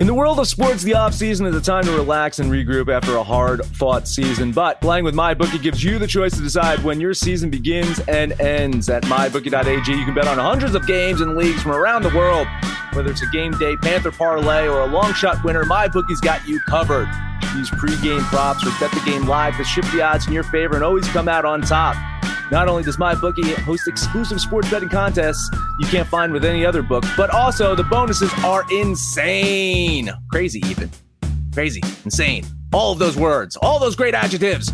In the world of sports, the offseason is a time to relax and regroup after a hard fought season. But playing with MyBookie gives you the choice to decide when your season begins and ends. At MyBookie.ag, you can bet on hundreds of games and leagues from around the world. Whether it's a game day, Panther parlay, or a long shot winner, MyBookie's got you covered. Use pregame props or bet the game live to shift the odds in your favor and always come out on top. Not only does MyBookie host exclusive sports betting contests you can't find with any other book, but also the bonuses are insane. Crazy, even. Crazy, insane. All of those words, all those great adjectives.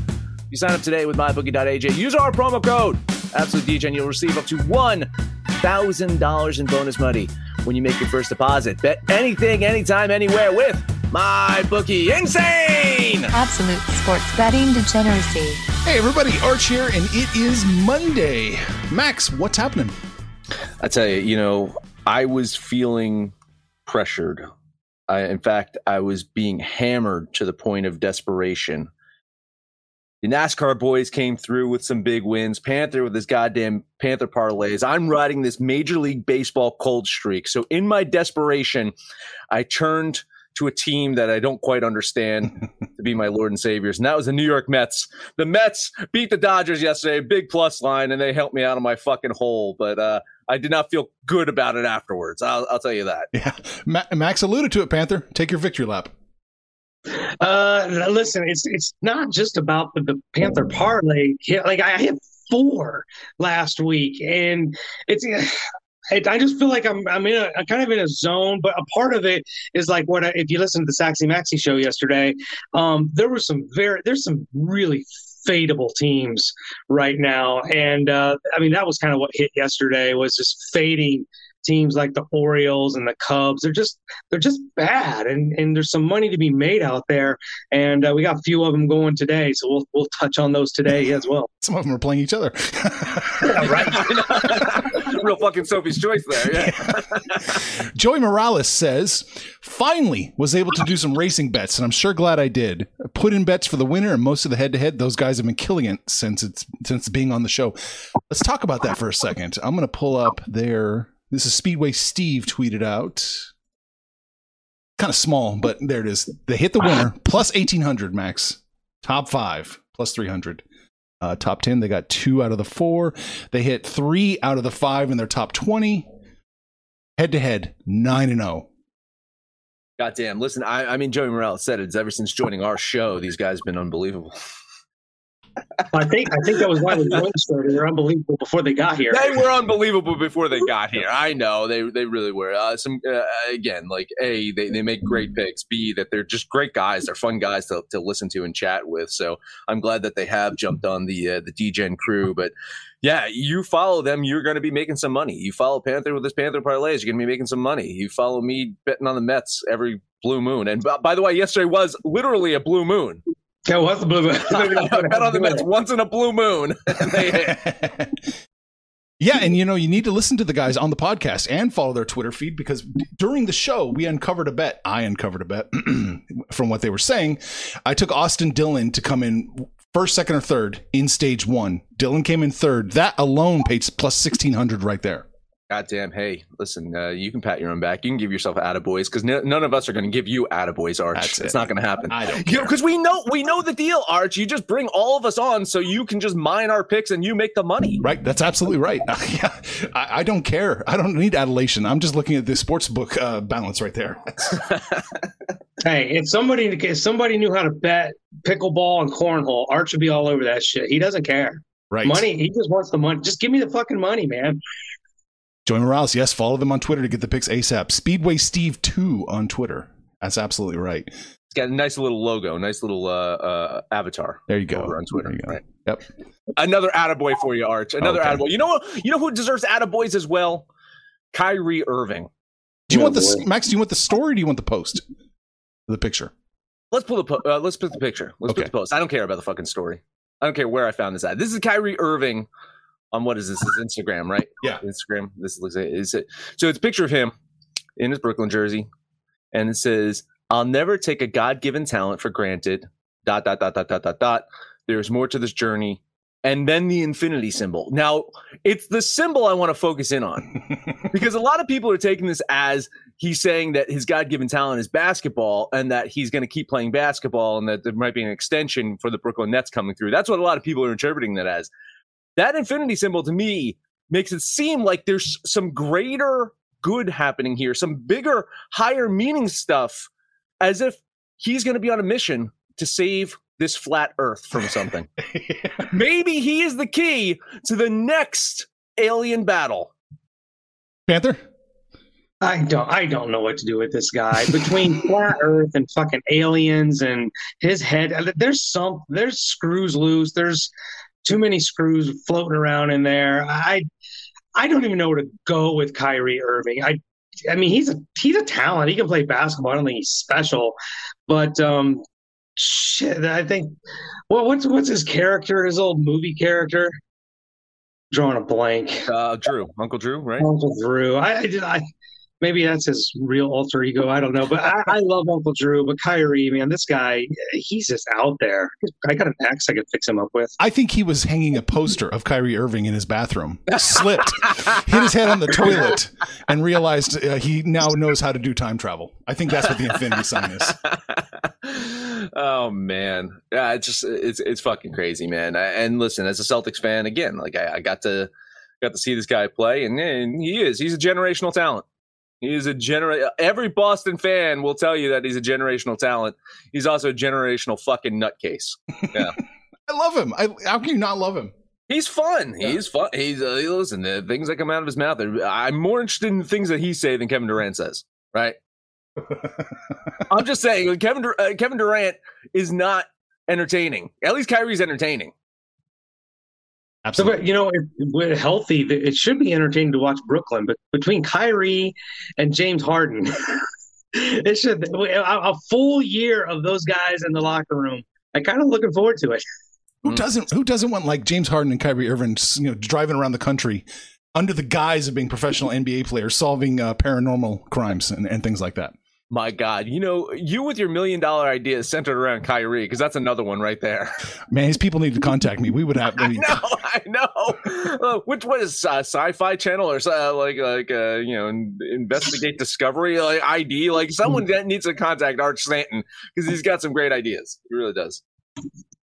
You sign up today with MyBookie.ag. Use our promo code AbsoluteDJ and you'll receive up to $1,000 in bonus money when you make your first deposit. Bet anything, anytime, anywhere with MyBookie. Insane! Absolute sports betting degeneracy. Hey, everybody, Arch here, and it is Monday. Max, what's happening? I tell you, you know, I was feeling pressured. I, in fact, I was being hammered to the point of desperation. The NASCAR boys came through with some big wins. Panther with his goddamn Panther parlays. I'm riding this Major League Baseball cold streak. So, in my desperation, I turned to a team that I don't quite understand to be my Lord and Saviors. And that was the New York Mets. The Mets beat the Dodgers yesterday, big plus line, and they helped me out of my fucking hole. But uh, I did not feel good about it afterwards. I'll, I'll tell you that. Yeah. Ma- Max alluded to it, Panther. Take your victory lap. Uh, listen, it's it's not just about the, the Panther parlay. Like I had four last week, and it's I just feel like I'm I'm in a I'm kind of in a zone, but a part of it is like what I, if you listen to the Saxy Maxi show yesterday, um, there was some very there's some really fadeable teams right now, and uh, I mean that was kind of what hit yesterday was just fading teams like the Orioles and the Cubs. They're just they're just bad, and and there's some money to be made out there, and uh, we got a few of them going today, so we'll we'll touch on those today as well. Some of them are playing each other. yeah, right. Real fucking Sophie's choice there. Yeah. Joey Morales says, finally was able to do some racing bets, and I'm sure glad I did. Put in bets for the winner and most of the head to head. Those guys have been killing it since it's since being on the show. Let's talk about that for a second. I'm gonna pull up their this is Speedway Steve tweeted out. Kind of small, but there it is. They hit the winner plus 1800 max. Top five plus 300. Uh, top 10, they got two out of the four. They hit three out of the five in their top 20. Head to head, 9 and 0. Goddamn. Listen, I, I mean, Joey Morales said it. Ever since joining our show, these guys have been unbelievable. I think I think that was why joint started. They're unbelievable before they got here. They were unbelievable before they got here. I know they they really were. Uh, some uh, again, like a they, they make great picks. B that they're just great guys. They're fun guys to, to listen to and chat with. So I'm glad that they have jumped on the uh, the DGen crew. But yeah, you follow them, you're going to be making some money. You follow Panther with his Panther parlays, you're going to be making some money. You follow me betting on the Mets every blue moon. And by the way, yesterday was literally a blue moon. Yeah, what's the blue moon? I bet on the Mets once in a blue moon. yeah, and you know, you need to listen to the guys on the podcast and follow their Twitter feed because during the show, we uncovered a bet. I uncovered a bet from what they were saying. I took Austin Dillon to come in first, second, or third in stage one. Dillon came in third. That alone paid plus 1600 right there. Goddamn. Hey, listen, uh, you can pat your own back. You can give yourself attaboys because n- none of us are going to give you attaboys, Arch. That's it's it. not going to happen. I don't You because we know we know the deal, Arch. You just bring all of us on so you can just mine our picks and you make the money. Right, that's absolutely right. yeah, I, I don't care. I don't need adulation. I'm just looking at the sports book uh, balance right there. Hey, if somebody if somebody knew how to bet pickleball and cornhole, Arch would be all over that shit. He doesn't care. Right, Money, he just wants the money. Just give me the fucking money, man. Joey Morales, yes, follow them on Twitter to get the picks ASAP. Speedway Steve two on Twitter. That's absolutely right. It's got a nice little logo, nice little uh, uh, avatar. There you go. Over on Twitter, There you go. right. Yep. Another attaboy for you, Arch. Another Okay. attaboy. You know what? You know who deserves attaboys as well? Kyrie Irving. Do you Oh, want the boy. Max? Do you want the story? or Do you want the post? The picture. Let's pull the po- uh, let's put the picture. Let's Okay. put the post. I don't care about the fucking story. I don't care where I found this at. This is Kyrie Irving on what is this? His Instagram, right? Yeah. Instagram. This looks like is it. So it's a picture of him in his Brooklyn jersey, and it says, "I'll never take a God-given talent for granted." Dot dot dot dot dot dot dot. There's more to this journey, and then the infinity symbol. Now it's the symbol I want to focus in on because a lot of people are taking this as he's saying that his god-given talent is basketball and that he's going to keep playing basketball and that there might be an extension for the Brooklyn Nets coming through. That's what a lot of people are interpreting that as. That infinity symbol to me makes it seem like there's some greater good happening here, some bigger, higher meaning stuff as if he's going to be on a mission to save this flat earth from something. Maybe he is the key to the next alien battle. Panther. I don't I don't know what to do with this guy. Between flat earth and fucking aliens and his head there's some there's screws loose. There's too many screws floating around in there. I I don't even know where to go with Kyrie Irving. I I mean he's a he's a talent. He can play basketball. I don't think he's special. But um shit, I think well what's what's his character, his old movie character? Drawing a blank. Uh, Drew, Uncle Drew, right? Uncle Drew. I, I, did- I maybe that's his real alter ego. I don't know, but I, I love Uncle Drew. But Kyrie, man, this guy, he's just out there. I got an ex I could fix him up with. I think he was hanging a poster of Kyrie Irving in his bathroom, slipped, hit his head on the toilet, and realized uh, he now knows how to do time travel. I think that's what the infinity sign is. oh man, yeah, it's just it's it's fucking crazy, man. I- And listen, as a Celtics fan, again, like I, I got to got to see this guy play, and, and he is he's a generational talent. He is a genera. Every Boston fan will tell you that he's a generational talent. He's also a generational fucking nutcase. Yeah, I love him. I, how can you not love him? He's fun. He's fun. He's uh, listen. The things that come out of his mouth. I'm more interested in the things that he say than Kevin Durant says. Right. I'm just saying, Kevin Dur- uh, Kevin Durant is not entertaining. At least Kyrie's entertaining. So, Absolutely. but you know, if healthy, it should be entertaining to watch Brooklyn. But between Kyrie and James Harden, it should a, a full year of those guys in the locker room. I'm kind of looking forward to it. Who doesn't? Who doesn't want like James Harden and Kyrie Irving, you know, driving around the country under the guise of being professional NBA players, solving uh, paranormal crimes and, and things like that? My God, you know, you with your million dollar idea centered around Kyrie, because that's another one right there. Man, these people need to contact me. We would have. I know, I know. Uh, which what is uh, Sci-Fi Channel or uh, like like uh, you know in- Investigate Discovery like ID? Like someone that needs to contact Arch Stanton because he's got some great ideas. He really does.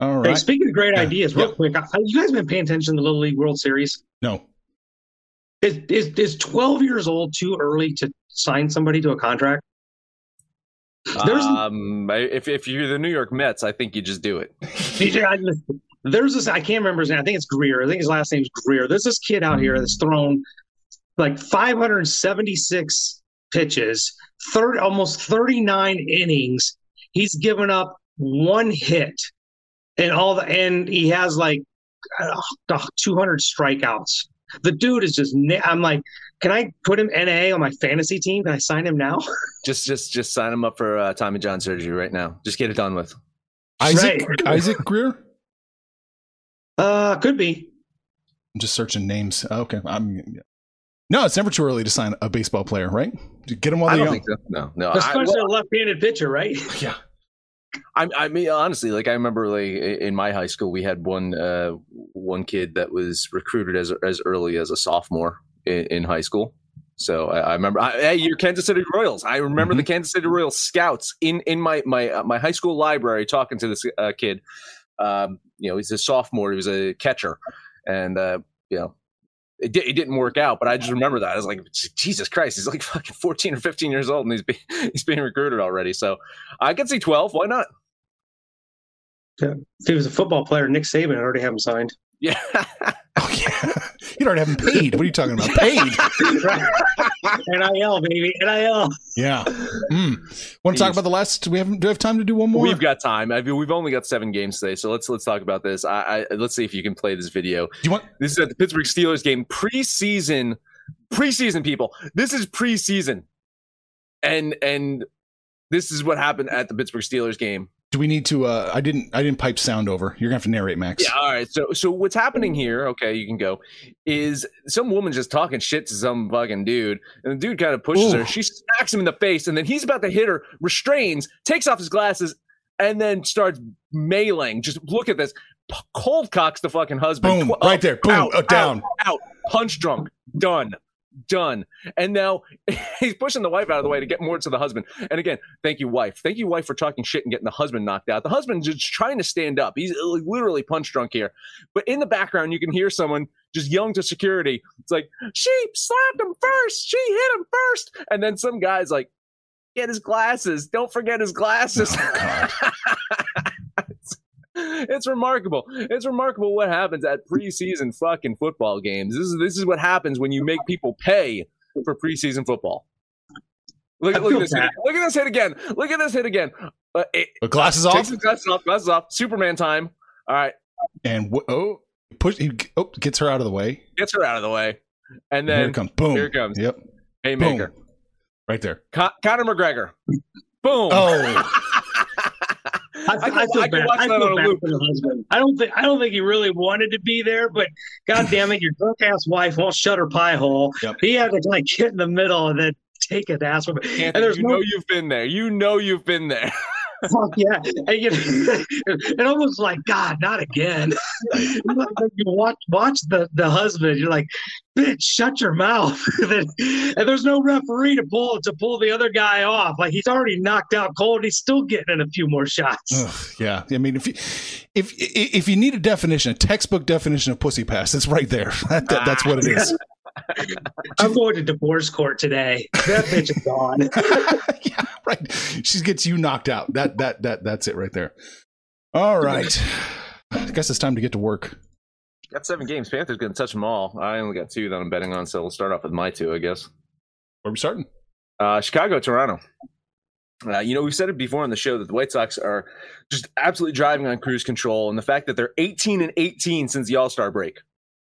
All Hey, speaking of great Yeah. ideas, real Yeah. quick, have you guys been paying attention to the Little League World Series? No. Is, is is 12 years old too early to sign somebody to a contract? There's Um, if if you're the New York Mets, I think you just do it. There's this I can't remember his name. I think it's Greer. I think his last name's Greer. There's this kid out here that's thrown like 576 pitches, third almost 39 innings. He's given up one hit, and all the and he has like uh, 200 strikeouts. The dude is just. I'm like, can I put him NA on my fantasy team? Can I sign him now? Just just just sign him up for uh, Tommy John surgery right now. Just get it done with. Isaac Right. Isaac Greer. Uh, could be. I'm just searching names. Okay. I'm. No, it's never too early to sign a baseball player, right? Get them while I they're young. think so. No, no. I, Especially well, a left-handed pitcher, right? Yeah. I, I mean, honestly, like I remember, like in my high school, we had one uh, one kid that was recruited as as early as a sophomore, in, in high school. So I, I remember, I, hey, you're Kansas City Royals. I remember the Kansas City Royals scouts in in my my uh, my high school library talking to this uh, kid. Um, you know, he's a sophomore. He was a catcher, and uh, you know, it, di- it didn't work out. But I just remember that I was like, Jesus Christ, he's like fucking 14 or 15 years old, and he's being he's being recruited already. So I could see 12. Why not? If he was a football player, Nick Saban I'd already have him signed. Yeah. Oh yeah, you'd already have him paid. What are you talking about? Paid? NIL, baby. NIL. Yeah. Mm. Want to talk about the last? We have? Do we have time to do one more? We've got time. I mean, we've only got seven games today, so let's let's talk about this. I, I let's see if you can play this video. Do you want? This is at the Pittsburgh Steelers game preseason. Preseason, people. This is preseason, and and this is what happened at the Pittsburgh Steelers game. Do we need to? uh I didn't. I didn't pipe sound over. You're gonna have to narrate, Max. Yeah, all right. So so what's happening here? Okay, you can go. Is some woman just talking shit to some fucking dude, and the dude kind of pushes Ooh. her. She smacks him in the face, and then he's about to hit her, restrains, takes off his glasses, and then starts mailing. Just look at this. Cold cocks the fucking husband. Boom! Qu- right there. Boom! out, uh, down. out, out, punch drunk, done, done. And now he's pushing the wife out of the way to get more to the husband. And again, thank you, wife. Thank you, wife, for talking shit and getting the husband knocked out. The husband's just trying to stand up. He's uh, literally punch drunk here. But in the background, you can hear someone just yelling to security. It's like, she slapped him first. She hit him first. And then some guy's like, get his glasses. Don't forget his glasses. it's, it's remarkable. It's remarkable what happens at preseason fucking football games. This is this is what happens when you make people pay for preseason football. Look, look at this! Hit, look at this hit again! Look at this hit again! Uh, it, glasses off, glasses off. Glasses off. Superman time. All right, and wh- oh, push. He oh, gets her out of the way. gets her out of the way, and And here it comes. Boom. here it comes. Yep. haymaker. Boom. Right there. Con- Conor McGregor. Boom. Oh, I, I I, feel I bad. I feel bad for the husband. I don't think I don't think he really wanted to be there, but god damn it, your drunk ass wife won't shut her pie hole. Yep. He had to like get in the middle and then take it ass from Anthony, And there's you no know you've been there. You know you've been there. fuck yeah. And you it almost like God, not again. You watch watch the the husband. You're like, bitch, shut your mouth. and there's no referee to pull to pull the other guy off. Like he's already knocked out cold. He's still getting in a few more shots. Ugh, yeah. I mean, if you if if you need a definition, a textbook definition of pussy pass, it's right there. That, that- that's what it is. I'm going to divorce court today. That bitch is gone. yeah, right. She gets you knocked out. That that that that's it right there. All right. I guess it's time to get to work. Got seven games. Panthers going to touch them all. I only got two that I'm betting on, so we'll start off with my two, I guess. Where are we starting? Uh, Chicago, Toronto. Uh, you know, we've said it before on the show that the White Sox are just absolutely driving on cruise control, and the fact that they're 18 and 18 since the All Star break,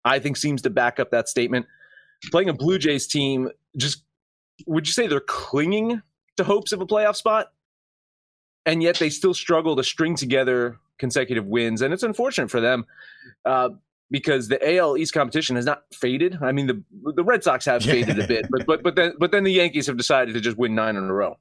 I think seems to back up that statement. Playing a Blue Jays team, just would you say they're clinging to hopes of a playoff spot? And yet they still struggle to string together consecutive wins, and it's unfortunate for them uh, because the AL East competition has not faded. I mean, the the Red Sox have faded a bit, but but but then but then the Yankees have decided to just win nine in a row.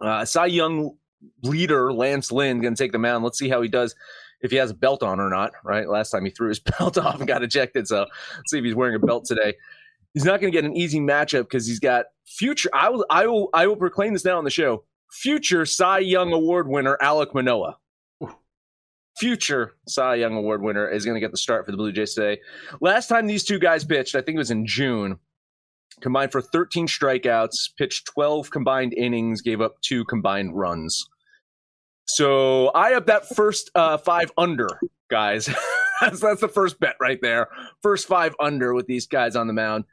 Uh, Cy Young leader Lance Lynn going to take the mound. Let's see how he does if he has a belt on or not. Right, last time he threw his belt off and got ejected, so let's see if he's wearing a belt today. He's not going to get an easy matchup because he's got future. I will I will I will proclaim this now on the show. Future Cy Young Award winner Alek Manoah future Cy Young Award winner is going to get the start for the Blue Jays today. Last time these two guys pitched, I think it was in June, combined for 13 strikeouts, pitched 12 combined innings, gave up two combined runs. So I have that first uh, five under, guys. that's, that's the first bet right there. First five under with these guys on the mound.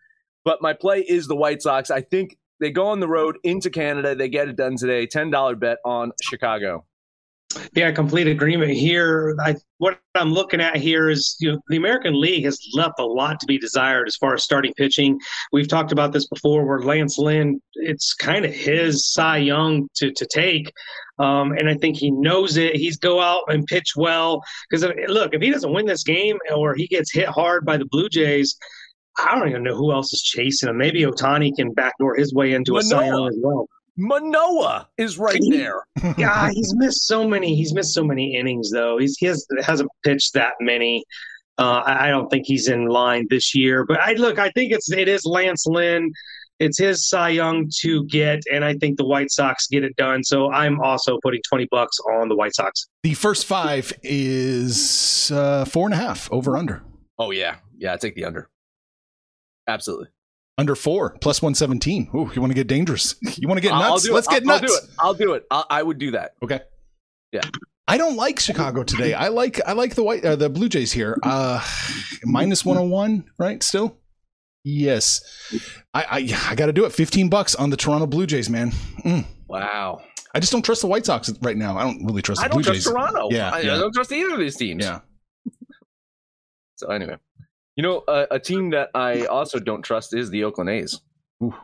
But my play is the White Sox. I think they go on the road into Canada. They get it done today. $10 bet on Chicago. Yeah, complete agreement here. I, what I'm looking at here is you know, the American League has left a lot to be desired as far as starting pitching. We've talked about this before, where Lance Lynn, it's kind of his Cy Young to to take, um, and I think he knows it. He's go out and pitch well because look, if he doesn't win this game or he gets hit hard by the Blue Jays. I don't even know who else is chasing him. Maybe Ohtani can backdoor his way into a Cy Young as well. Manoah is right there. Yeah, he's missed so many. He's missed so many innings though. He's he has hasn't pitched that many. Uh, I, I don't think he's in line this year. But I look, I think it's it is Lance Lynn. It's his Cy Young to get, and I think the White Sox get it done. So I'm also putting 20 bucks on the White Sox. The first five is uh, four and a half over under. Oh yeah, yeah. I take the under. Absolutely. Under four plus one seventeen. Ooh, you want to get dangerous? You want to get nuts? Let's get I'll- nuts. I'll do it. I'll do it. I'll, I would do that. Okay. Yeah. I don't like Chicago today. I like I like the white uh, the Blue Jays here. Uh minus 101, right? Still? Yes. I I, I got to do it. 15 bucks on the Toronto Blue Jays, man. Mm. Wow. I just don't trust the White Sox right now. I don't really trust the I don't Blue trust Jays. Toronto. Yeah, I, yeah. I don't trust either of these teams. Yeah. So anyway, you know, a, a team that I also don't trust is the Oakland A's. Ooh.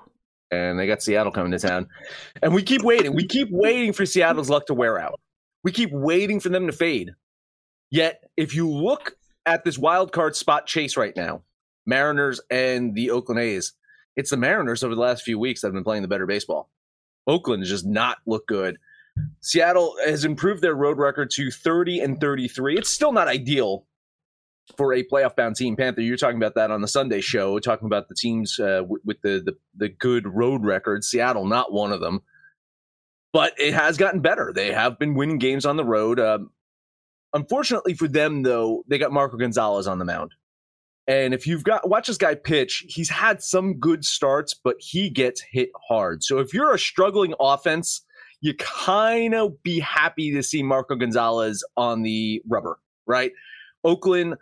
And they got Seattle coming to town, and we keep waiting. We keep waiting for Seattle's luck to wear out. We keep waiting for them to fade. Yet, if you look at this wild card spot chase right now, Mariners and the Oakland A's, it's the Mariners over the last few weeks that have been playing the better baseball. Oakland has just not looked good. Seattle has improved their road record to 30 and 33. It's still not ideal for a playoff bound team. Panther, you're talking about that on the Sunday show, talking about the teams uh, with the, the the good road record. Seattle, not one of them, but it has gotten better. They have been winning games on the road. Um, unfortunately for them, though, they got Marco Gonzalez on the mound. And if you've got watch this guy pitch, he's had some good starts, but he gets hit hard. So if you're a struggling offense, you kind of be happy to see Marco Gonzalez on the rubber, right? Oakland,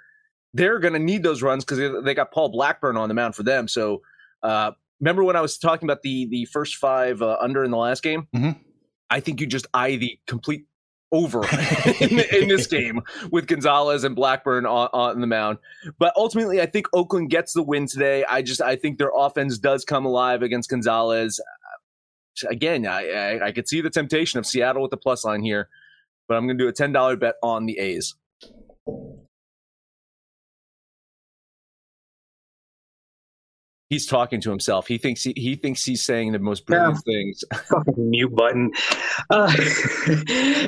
they're going to need those runs because they, they got Paul Blackburn on the mound for them. So uh, remember when I was talking about the the first five uh, under in the last game? Mhm. I think you just eye the complete over in, in this game with Gonzalez and Blackburn on, on the mound. But ultimately, I think Oakland gets the win today. I just I think their offense does come alive against Gonzalez. Again, I, I, I could see the temptation of Seattle with the plus line here, but I'm going to do a ten dollar bet on the A's. He's talking to himself. He thinks he, he thinks he's saying the most brilliant things. fucking mute button. Uh,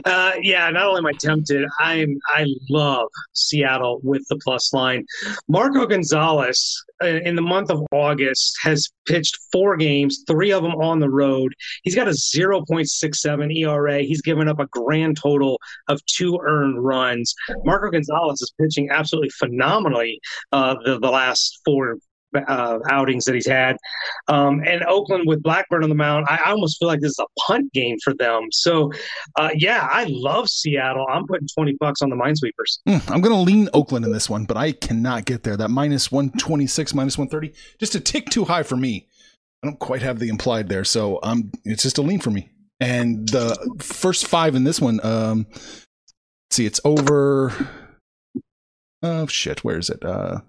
uh, yeah, not only am I tempted, I'm I love Seattle with the plus line. Marco Gonzalez uh, in the month of August has pitched four games, three of them on the road. He's got a 0.67 ERA. He's given up a grand total of two earned runs. Marco Gonzalez is pitching absolutely phenomenally uh, the, the last four uh, outings that he's had. Um, and Oakland with Blackburn on the mound, I, I almost feel like this is a punt game for them. So, uh, yeah, I love Seattle. I'm putting 20 bucks on the Minesweepers. Mm, I'm going to lean Oakland in this one, but I cannot get there. That minus 126, minus 130, just a tick too high for me. I don't quite have the implied there, so um, it's just a lean for me. And the first five in this one, um, see, it's over. Oh shit, where is it? Uh,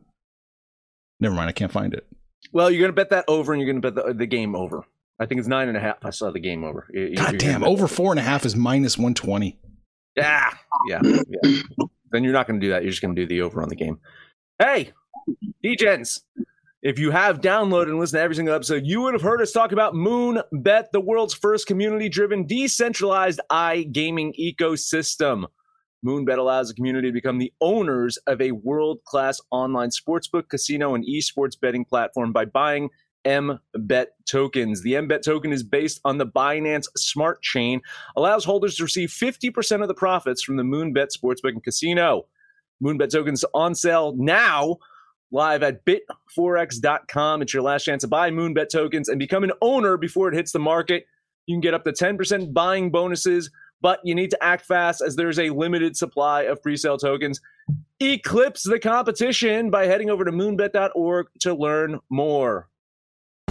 never mind, I can't find it. Well, you're going to bet that over, and you're going to bet the, the game over. I think it's nine and a half. I saw the game over. You- God damn, over that. four and a half is minus 120. Yeah, yeah, yeah. then you're not going to do that. You're just going to do the over on the game. Hey, DGens, if you have downloaded and listened to every single episode, you would have heard us talk about Moonbet, the world's first community-driven, decentralized iGaming ecosystem. Moonbet allows the community to become the owners of a world-class online sportsbook, casino, and esports betting platform by buying MBET tokens. The MBET token is based on the Binance Smart Chain, allows holders to receive 50% of the profits from the Moonbet Sportsbook and Casino. Moonbet tokens on sale now, live at bitforex.com. It's your last chance to buy Moonbet tokens and become an owner before it hits the market. You can get up to 10% buying bonuses, but you need to act fast as there's a limited supply of pre-sale tokens. Eclipse the competition by heading over to moonbet.org to learn more.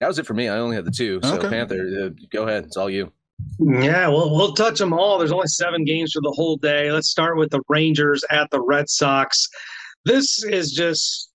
That was it for me. I only had the two. So, Okay. Panther, uh, go ahead. It's all you. Yeah, well, we'll touch them all. There's only seven games for the whole day. Let's start with the Rangers at the Red Sox. This is just.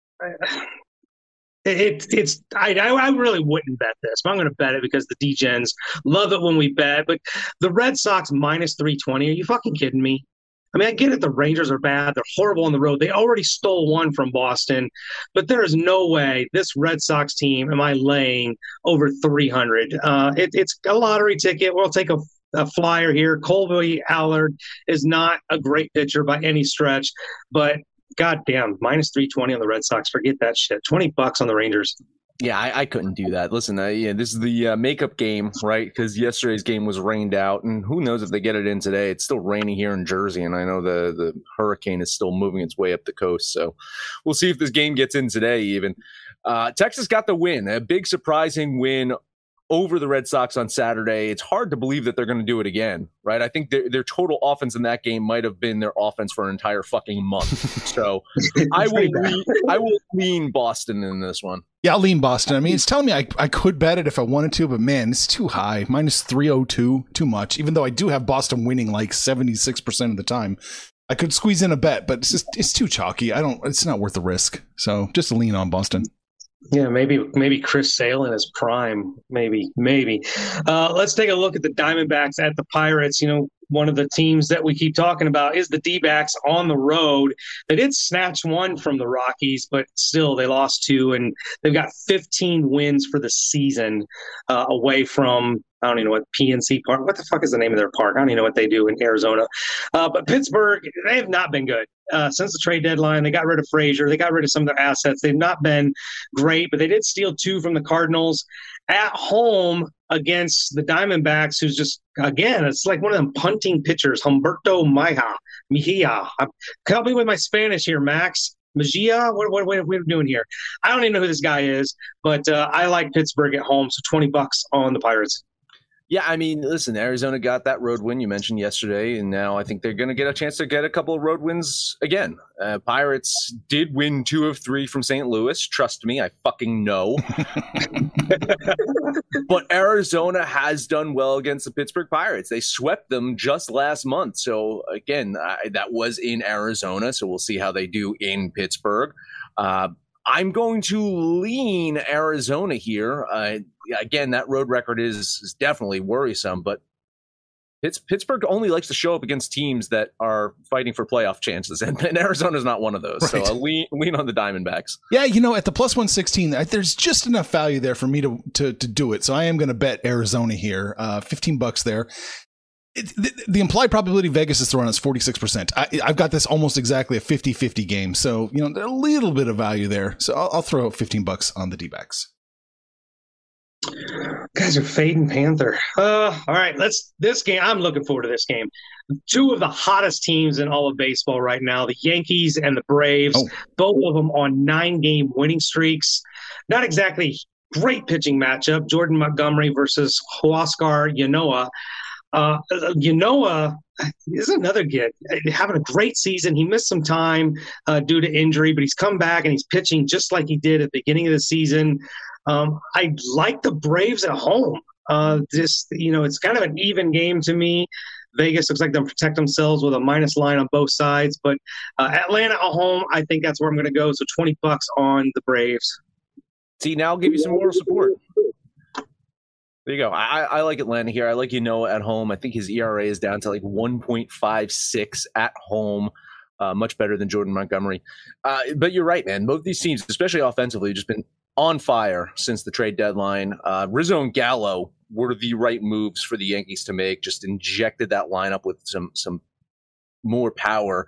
It, it's I, I I really wouldn't bet this, but I'm going to bet it because the DGens love it when we bet. But the Red Sox minus 320. Are you fucking kidding me? I mean, I get it. The Rangers are bad. They're horrible on the road. They already stole one from Boston, but there is no way this Red Sox team am I laying over 300. Uh, it, it's a lottery ticket. We'll take a, a flyer here. Kolby Allard is not a great pitcher by any stretch, but goddamn, minus 320 on the Red Sox. Forget that shit. 20 bucks on the Rangers. Yeah, I, I couldn't do that. Listen, uh, yeah, this is the uh, makeup game, right? Because yesterday's game was rained out, and who knows if they get it in today? It's still raining here in Jersey, and I know the the hurricane is still moving its way up the coast. So we'll see if this game gets in today. Even uh, Texas got the win, a big surprising win over the Red Sox on Saturday. It's hard to believe that they're going to do it again, right? I think their, their total offense in that game might have been their offense for an entire fucking month. So I will lean, I will lean Boston in this one. Yeah, I'll lean Boston. I mean, it's telling me I, I could bet it if I wanted to, but man, it's too high. Minus 302, too much. Even though I do have Boston winning like 76% of the time. I could squeeze in a bet, but it's just it's too chalky. I don't it's not worth the risk. So just lean on Boston. Yeah, maybe maybe Chris Sale in his prime. Maybe, maybe. Uh, let's take a look at the Diamondbacks at the Pirates. You know, one of the teams that we keep talking about is the D backs on the road. They did snatch one from the Rockies, but still they lost two, and they've got 15 wins for the season uh, away from. I don't even know what PNC Park. What the fuck is the name of their park? I don't even know what they do in Arizona. Uh, but Pittsburgh, they have not been good uh, since the trade deadline. They got rid of Frazier. They got rid of some of their assets. They've not been great, but they did steal two from the Cardinals at home against the Diamondbacks, who's just again, it's like one of them punting pitchers, Humberto Maja, Mejia. Help me with my Spanish here, Max. Mejia, what, what, what are we doing here? I don't even know who this guy is, but uh, I like Pittsburgh at home, so twenty bucks on the Pirates. Yeah, I mean, listen, Arizona got that road win you mentioned yesterday, and now I think they're going to get a chance to get a couple of road wins again. Uh, Pirates did win two of three from St. Louis. Trust me, I fucking know. but Arizona has done well against the Pittsburgh Pirates. They swept them just last month. So, again, I, that was in Arizona. So we'll see how they do in Pittsburgh. Uh, I'm going to lean Arizona here. Uh, again, that road record is, is definitely worrisome, but Pitts, Pittsburgh only likes to show up against teams that are fighting for playoff chances, and, and Arizona's not one of those. So Right. I'll lean, lean on the Diamondbacks. Yeah, you know, at the plus 116, there's just enough value there for me to to, to do it. So I am going to bet Arizona here. Uh, 15 bucks there. It, the, the implied probability Vegas is throwing is 46%. I, I've got this almost exactly a 50 50 game. So, you know, a little bit of value there. So I'll, I'll throw 15 bucks on the D backs. Guys are fading Panther. Uh, all right, let's this game. I'm looking forward to this game. Two of the hottest teams in all of baseball right now, the Yankees and the Braves, Oh. both of them on nine game winning streaks. Not exactly great pitching matchup. Jordan Montgomery versus Huascar Ynoa. Uh, Ynoa is another kid having a great season. He missed some time uh, due to injury, but he's come back and he's pitching just like he did at the beginning of the season. Um, I like the Braves at home. Uh, just you know, it's kind of an even game to me. Vegas looks like they'll protect themselves with a minus line on both sides, but uh, Atlanta at home, I think that's where I'm going to go. So twenty bucks on the Braves. See, now I'll give you some moral support. There you go. I, I- like Atlanta here. I like you know at home. I think his ERA is down to like 1.56 at home. Uh, much better than Jordan Montgomery. Uh, but you're right, man. Both these teams, especially offensively, have just been on fire since the trade deadline. Uh, Rizzo and Gallo were the right moves for the Yankees to make. Just injected that lineup with some some more power.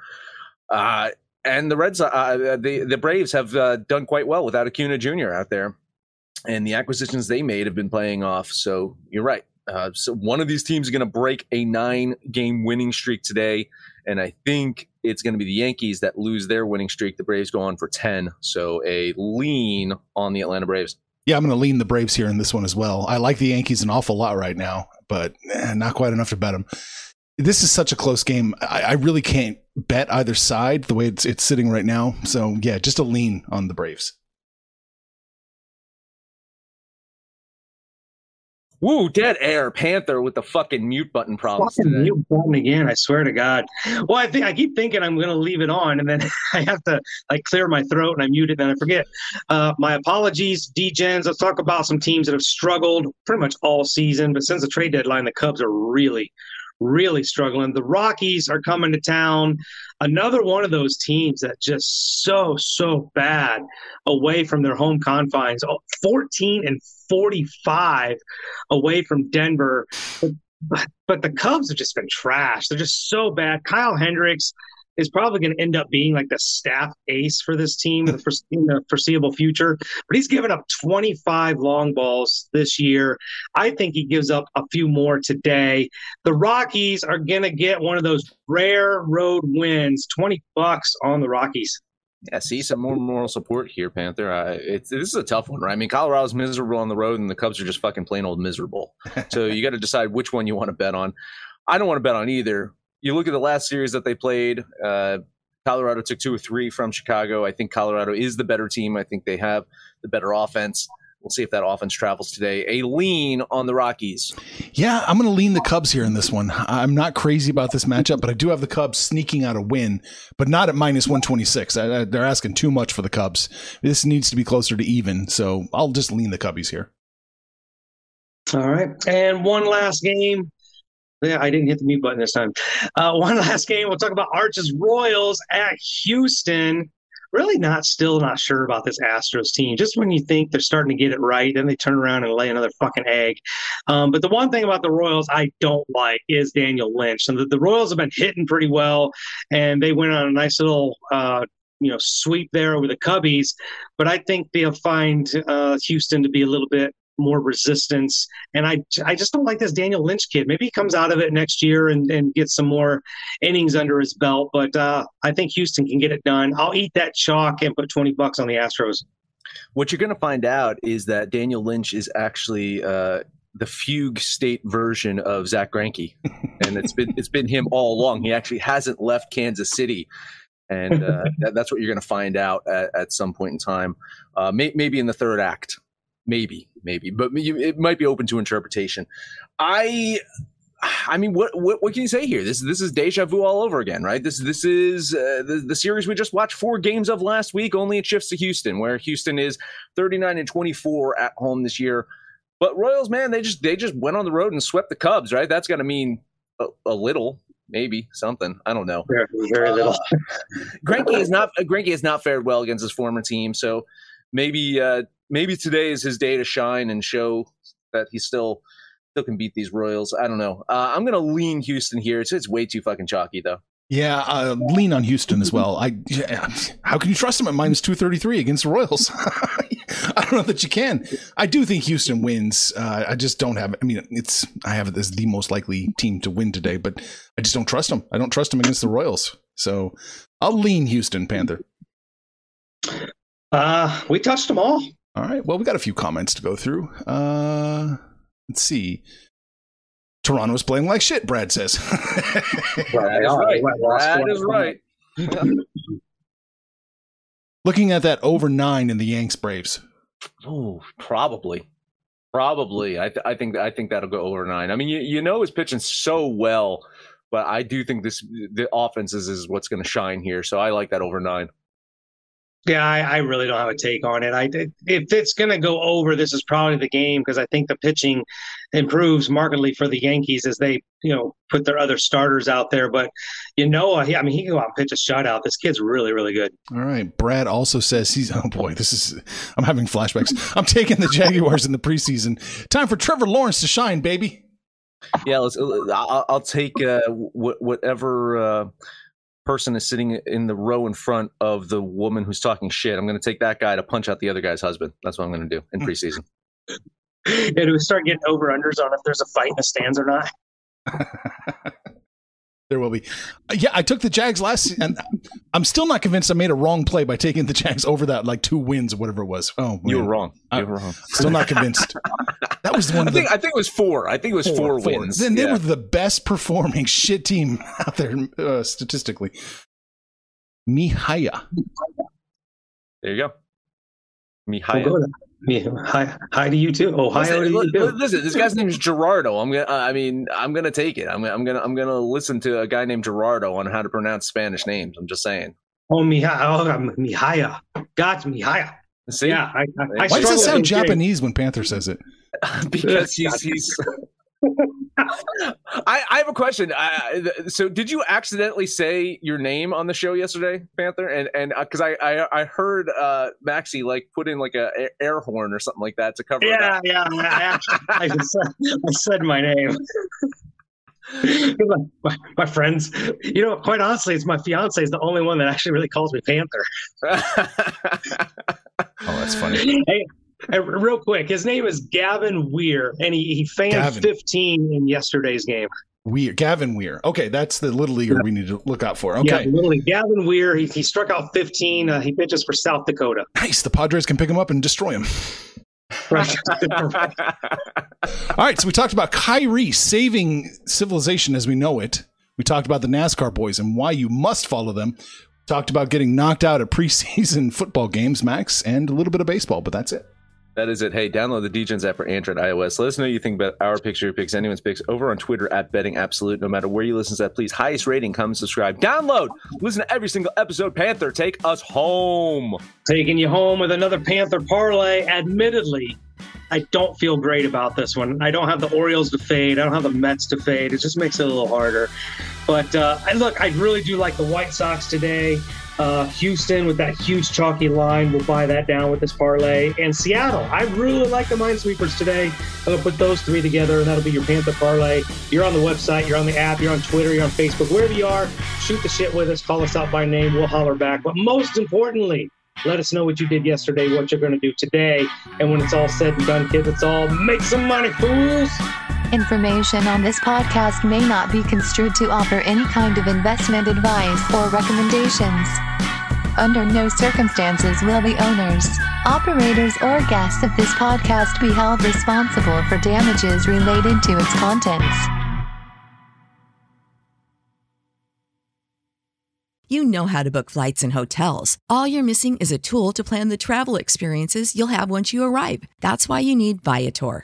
Uh, and the Reds, uh, the the Braves have uh, done quite well without Acuna Jr. out there, and the acquisitions they made have been playing off. So you're right. Uh, so one of these teams is going to break a nine game winning streak today, and I think it's going to be the Yankees that lose their winning streak. The Braves go on for 10. So a lean on the Atlanta Braves. Yeah, I'm going to lean the Braves here in this one as well. I like the Yankees an awful lot right now, but eh, not quite enough to bet them. This is such a close game. I, I really can't bet either side the way it's, it's sitting right now. So, yeah, just a lean on the Braves. Woo, dead air. Panther with the fucking mute button problems Fucking today. mute button again. I swear to God. Well, I think I keep thinking I'm going to leave it on, and then I have to like clear my throat, and I mute it, and I forget. Uh, my apologies, D-Gens. Let's talk about some teams that have struggled pretty much all season, but since the trade deadline, the Cubs are really, really struggling. The Rockies are coming to town. Another one of those teams that just so so bad away from their home confines. Oh, 14 and 45 away from Denver. But, but the Cubs have just been trashed. They're just so bad. Kyle Hendricks is probably going to end up being like the staff ace for this team in the, foreseeable future. But he's given up 25 long balls this year. I think he gives up a few more today. The Rockies are going to get one of those rare road wins. 20 bucks on the Rockies. Yeah, see some more moral support here, Panther. It's this is a tough one, right? I mean, Colorado's miserable on the road, and the Cubs are just fucking plain old miserable. so you got to decide which one you want to bet on. I don't want to bet on either. You look at the last series that they played. Uh, Colorado took two or three from Chicago. I think Colorado is the better team. I think they have the better offense. We'll see if that offense travels today. A lean on the Rockies. Yeah, I'm going to lean the Cubs here in this one. I'm not crazy about this matchup, but I do have the Cubs sneaking out a win, but not at minus 126. I, I, they're asking too much for the Cubs. This needs to be closer to even, so I'll just lean the Cubbies here. All right. And one last game. Yeah, I didn't hit the mute button this time. Uh, one last game. We'll talk about Arch's Royals at Houston. Really not still not sure about this Astros team. Just when you think they're starting to get it right, then they turn around and lay another fucking egg. Um, but the one thing about the Royals I don't like is Daniel Lynch. And the, the Royals have been hitting pretty well, and they went on a nice little uh, you know sweep there over the Cubbies. But I think they'll find uh, Houston to be a little bit more resistance. And I, I just don't like this Daniel Lynch kid. Maybe he comes out of it next year and, and gets some more innings under his belt. But uh, I think Houston can get it done. I'll eat that chalk and put 20 bucks on the Astros. What you're going to find out is that Daniel Lynch is actually uh, the fugue state version of Zack Greinke, and it's been it's been him all along. He actually hasn't left Kansas City, and uh, that, that's what you're going to find out at, at, some point in time, uh, may, maybe in the third act, maybe, maybe, but it might be open to interpretation. I I mean, what, what what can you say here? This this is deja vu all over again, right? This this is uh, the the series we just watched four games of last week. Only it shifts to Houston, where Houston is 39 and 24 at home this year. But Royals, man, they just they just went on the road and swept the Cubs, right? That's got to mean a, a, little, maybe something. I don't know. Very, very little. Uh, Greinke is not Greinke has not fared well against his former team, so maybe uh, maybe today is his day to shine and show that he still still can beat these Royals. I don't know. Uh, I'm gonna lean Houston here. It's it's way too fucking chalky though. Yeah, uh, lean on Houston as well. I how can you trust them at minus two thirty three against the Royals? I don't know that you can. I do think Houston wins. Uh, I just don't have. I mean, it's I have it as the most likely team to win today, but I just don't trust them. I don't trust them against the Royals. So I'll lean Houston Panther. Uh, we touched them all. All right. Well, we got a few comments to go through. Uh, let's see. Toronto's playing like shit, Brad says. that is right. That is right. Looking at that over nine in the Yanks Braves. Oh, probably. Probably. I, th- I think I think that'll go over nine. I mean, you, you know, he's pitching so well, but I do think this the offense is, is what's going to shine here. So I like that over nine. Yeah, I, I, really don't have a take on it. I if it's going to go over, this is probably the game because I think the pitching improves markedly for the Yankees as they you know put their other starters out there. But you know, I mean, he can go out and pitch a shutout. This kid's really really good. All right, Brad also says he's oh boy, this is I'm having flashbacks. I'm taking the Jaguars in the preseason. Time for Trevor Lawrence to shine, baby. Yeah, let's. I'll, I'll take uh, whatever. Uh, person is sitting in the row in front of the woman who's talking shit. I'm going to take that guy to punch out the other guy's husband. That's what I'm going to do in preseason. yeah, do we start getting over unders on if there's a fight in the stands or not? There will be. Uh, Yeah, I took the Jags last, and I'm still not convinced I made a wrong play by taking the Jags over that like two wins or whatever it was. Oh, You were man. wrong. I- You were wrong. Still not convinced. That was one I of the think I think it was four. I think it was four, wins. Then they Yeah. were the best performing shit team out there uh, statistically. Mihaya. There you go. We'll go to- yeah, hi, hi to you too. Ohio to you Listen, too. listen, this guy's name is Gerardo. I'm gonna. I mean, I'm gonna take it. I'm. I'm gonna. I'm gonna listen to a guy named Gerardo on how to pronounce Spanish names. I'm just saying. Oh, Mihaya. Oh, Mihaya. Gotcha, Mihaya. See, Yeah, I, I, I Why does it sound Japanese when Panther says it? because he's. he's I, I have a question. I, I- so, did you accidentally say your name on the show yesterday, Panther? And and because I, I I heard uh Maxie like put in like a a- air horn or something like that to cover. it Yeah, up. yeah. I, actually, I, said, I said my name. my, my, my friends, you know, quite honestly, it's my fiance is the only one that actually really calls me Panther. Oh, that's funny. Hey, hey, real quick, his name is Gavin Weir, and he, he fanned Gavin. 15 in yesterday's game. Weir, Gavin Weir. Okay, that's the little leaguer we need to look out for. Yeah, Okay, literally, Gavin Weir. He, he struck out 15. Uh, he pitches for South Dakota. nice. The Padres can pick him up and destroy him. All right, so we talked about Kyrie saving civilization as we know it. We talked about the NASCAR boys and why you must follow them. Talked about getting knocked out at preseason football games, Max, and a little bit of baseball, but that's it. That is it. Hey, download the DJs app for Android, iOS. Let us know you think about our your picks, anyone's picks over on Twitter at Betting Absolute. No matter where you listen to that, please highest rating, come subscribe, download, listen to every single episode. Panther, take us home. Taking you home with another Panther parlay. Admittedly, I don't feel great about this one. I don't have the Orioles to fade. I don't have the Mets to fade. It just makes it a little harder. But uh, I look, I really do like the White Sox today. Uh, Houston with that huge chalky line, we'll buy that down with this parlay. And Seattle, I really like the Minesweepers today. I'm gonna put those three together, and that'll be your Panther parlay. You're on the website, you're on the app, you're on Twitter, you're on Facebook, wherever you are. Shoot the shit with us, call us out by name, we'll holler back. But most importantly, let us know what you did yesterday, what you're going to do today. And when it's all said and done, kids, it's all make some money, fools. Information on this podcast may not be construed to offer any kind of investment advice or recommendations. Under no circumstances will the owners, operators, or guests of this podcast be held responsible for damages related to its contents. You know how to book flights and hotels. All you're missing is a tool to plan the travel experiences you'll have once you arrive. That's why you need Viator.